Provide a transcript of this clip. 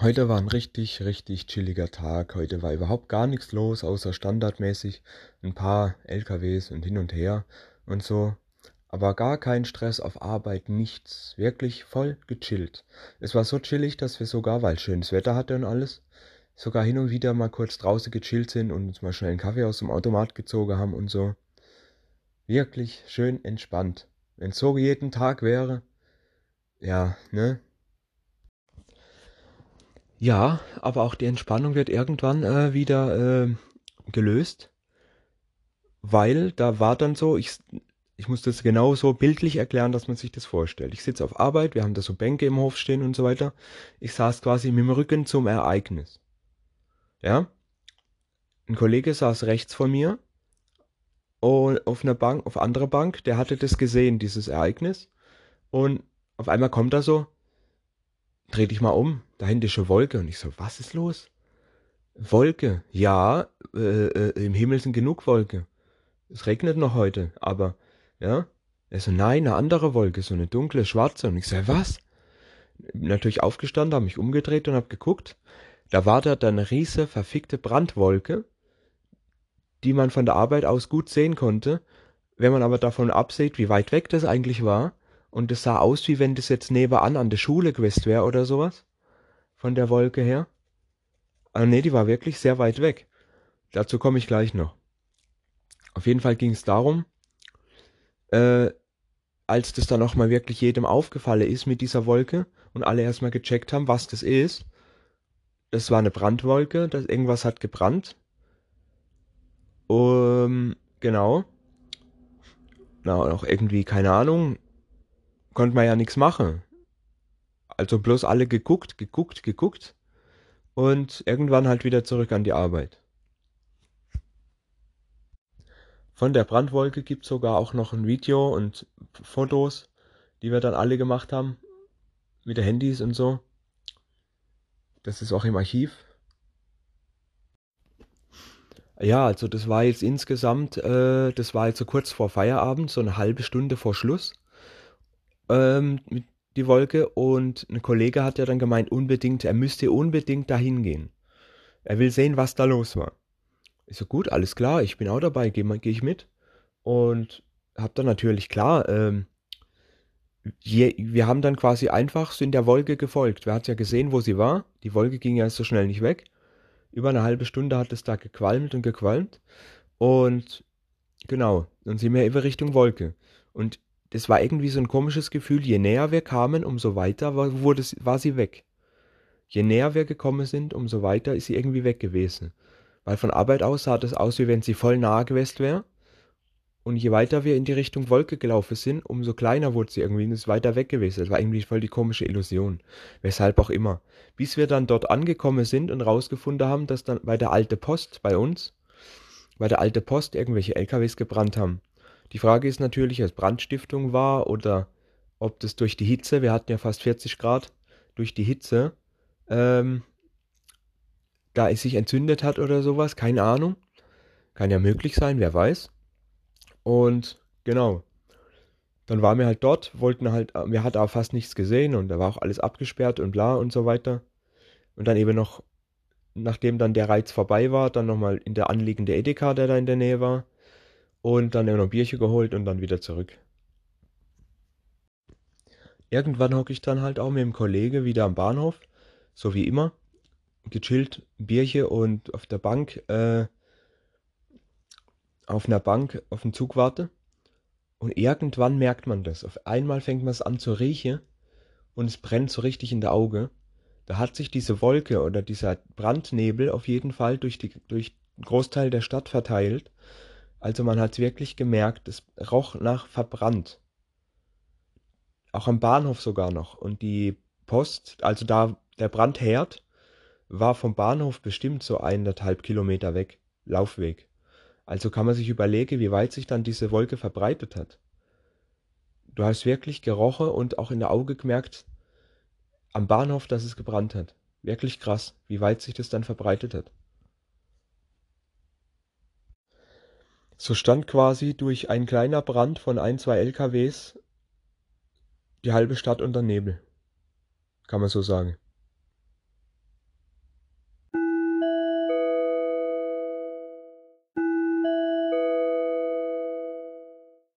Heute war ein richtig, richtig chilliger Tag. Heute war überhaupt gar nichts los, außer standardmäßig ein paar LKWs und hin und her und so. Aber gar kein Stress auf Arbeit, nichts. Wirklich voll gechillt. Es war so chillig, dass wir sogar, weil schönes Wetter hatte und alles, sogar hin und wieder mal kurz draußen gechillt sind und uns mal schnell einen Kaffee aus dem Automat gezogen haben und so. Wirklich schön entspannt. Wenn so jeden Tag wäre, ja, ne? Ja, aber auch die Entspannung wird irgendwann äh, wieder äh, gelöst, weil da war dann so, ich, ich muss das genau so bildlich erklären, dass man sich das vorstellt. Ich sitze auf Arbeit, wir haben da so Bänke im Hof stehen und so weiter. Ich saß quasi mit dem Rücken zum Ereignis. Ja? Ein Kollege saß rechts von mir und auf einer Bank, auf anderer Bank, der hatte das gesehen, dieses Ereignis. Und auf einmal kommt er so, dreh dich mal um, da eine Wolke. Und ich so, was ist los? Wolke, ja, äh, äh, im Himmel sind genug Wolke. Es regnet noch heute, aber, ja. Er so, nein, eine andere Wolke, so eine dunkle, schwarze. Und ich so, was? Natürlich aufgestanden, habe mich umgedreht und habe geguckt. Da war da eine riese, verfickte Brandwolke, die man von der Arbeit aus gut sehen konnte. Wenn man aber davon absieht, wie weit weg das eigentlich war, und es sah aus, wie wenn das jetzt nebenan an der Schule gewesen wäre oder sowas. Von der Wolke her. Aber nee, die war wirklich sehr weit weg. Dazu komme ich gleich noch. Auf jeden Fall ging es darum, äh, als das dann auch mal wirklich jedem aufgefallen ist mit dieser Wolke und alle erstmal gecheckt haben, was das ist. Das war eine Brandwolke, das irgendwas hat gebrannt. Um, genau. Na, auch irgendwie, keine Ahnung, konnte man ja nichts machen. Also bloß alle geguckt, geguckt, geguckt und irgendwann halt wieder zurück an die Arbeit. Von der Brandwolke gibt es sogar auch noch ein Video und Fotos, die wir dann alle gemacht haben, mit den Handys und so. Das ist auch im Archiv. Ja, also das war jetzt insgesamt, äh, das war jetzt so kurz vor Feierabend, so eine halbe Stunde vor Schluss ähm, die Wolke und ein Kollege hat ja dann gemeint, unbedingt, er müsste unbedingt dahin gehen. Er will sehen, was da los war. Ich so, gut, alles klar, ich bin auch dabei, gehe geh ich mit. Und hab dann natürlich klar, ähm, je, wir haben dann quasi einfach so in der Wolke gefolgt. Wir hatten ja gesehen, wo sie war. Die Wolke ging ja so schnell nicht weg. Über eine halbe Stunde hat es da gequalmt und gequalmt. Und genau, dann sind wir über Richtung Wolke. Und das war irgendwie so ein komisches Gefühl. Je näher wir kamen, umso weiter war, wurde, war sie weg. Je näher wir gekommen sind, umso weiter ist sie irgendwie weg gewesen. Weil von Arbeit aus sah das aus, wie wenn sie voll nahe gewesen wäre. Und je weiter wir in die Richtung Wolke gelaufen sind, umso kleiner wurde sie irgendwie und ist weiter weg gewesen. Das war irgendwie voll die komische Illusion. Weshalb auch immer. Bis wir dann dort angekommen sind und rausgefunden haben, dass dann bei der alte Post bei uns, bei der alte Post irgendwelche LKWs gebrannt haben. Die Frage ist natürlich, ob es Brandstiftung war oder ob das durch die Hitze, wir hatten ja fast 40 Grad, durch die Hitze, ähm, da es sich entzündet hat oder sowas, keine Ahnung. Kann ja möglich sein, wer weiß. Und genau, dann waren wir halt dort, wollten halt, wir hatten aber fast nichts gesehen und da war auch alles abgesperrt und bla und so weiter. Und dann eben noch, nachdem dann der Reiz vorbei war, dann nochmal in der anliegende Edeka, der da in der Nähe war und dann immer noch ein Bierchen geholt und dann wieder zurück. Irgendwann hocke ich dann halt auch mit dem Kollege wieder am Bahnhof, so wie immer, gechillt, Bierchen und auf der Bank, äh, auf einer Bank auf den Zug warte. Und irgendwann merkt man das. Auf einmal fängt man es an zu riechen und es brennt so richtig in der Auge. Da hat sich diese Wolke oder dieser Brandnebel auf jeden Fall durch, die, durch den Großteil der Stadt verteilt also man hat wirklich gemerkt, es roch nach verbrannt. Auch am Bahnhof sogar noch. Und die Post, also da der Brandherd, war vom Bahnhof bestimmt so eineinhalb Kilometer weg, Laufweg. Also kann man sich überlegen, wie weit sich dann diese Wolke verbreitet hat. Du hast wirklich gerochen und auch in der Auge gemerkt, am Bahnhof, dass es gebrannt hat. Wirklich krass, wie weit sich das dann verbreitet hat. So stand quasi durch ein kleiner Brand von ein, zwei LKWs die halbe Stadt unter Nebel. Kann man so sagen.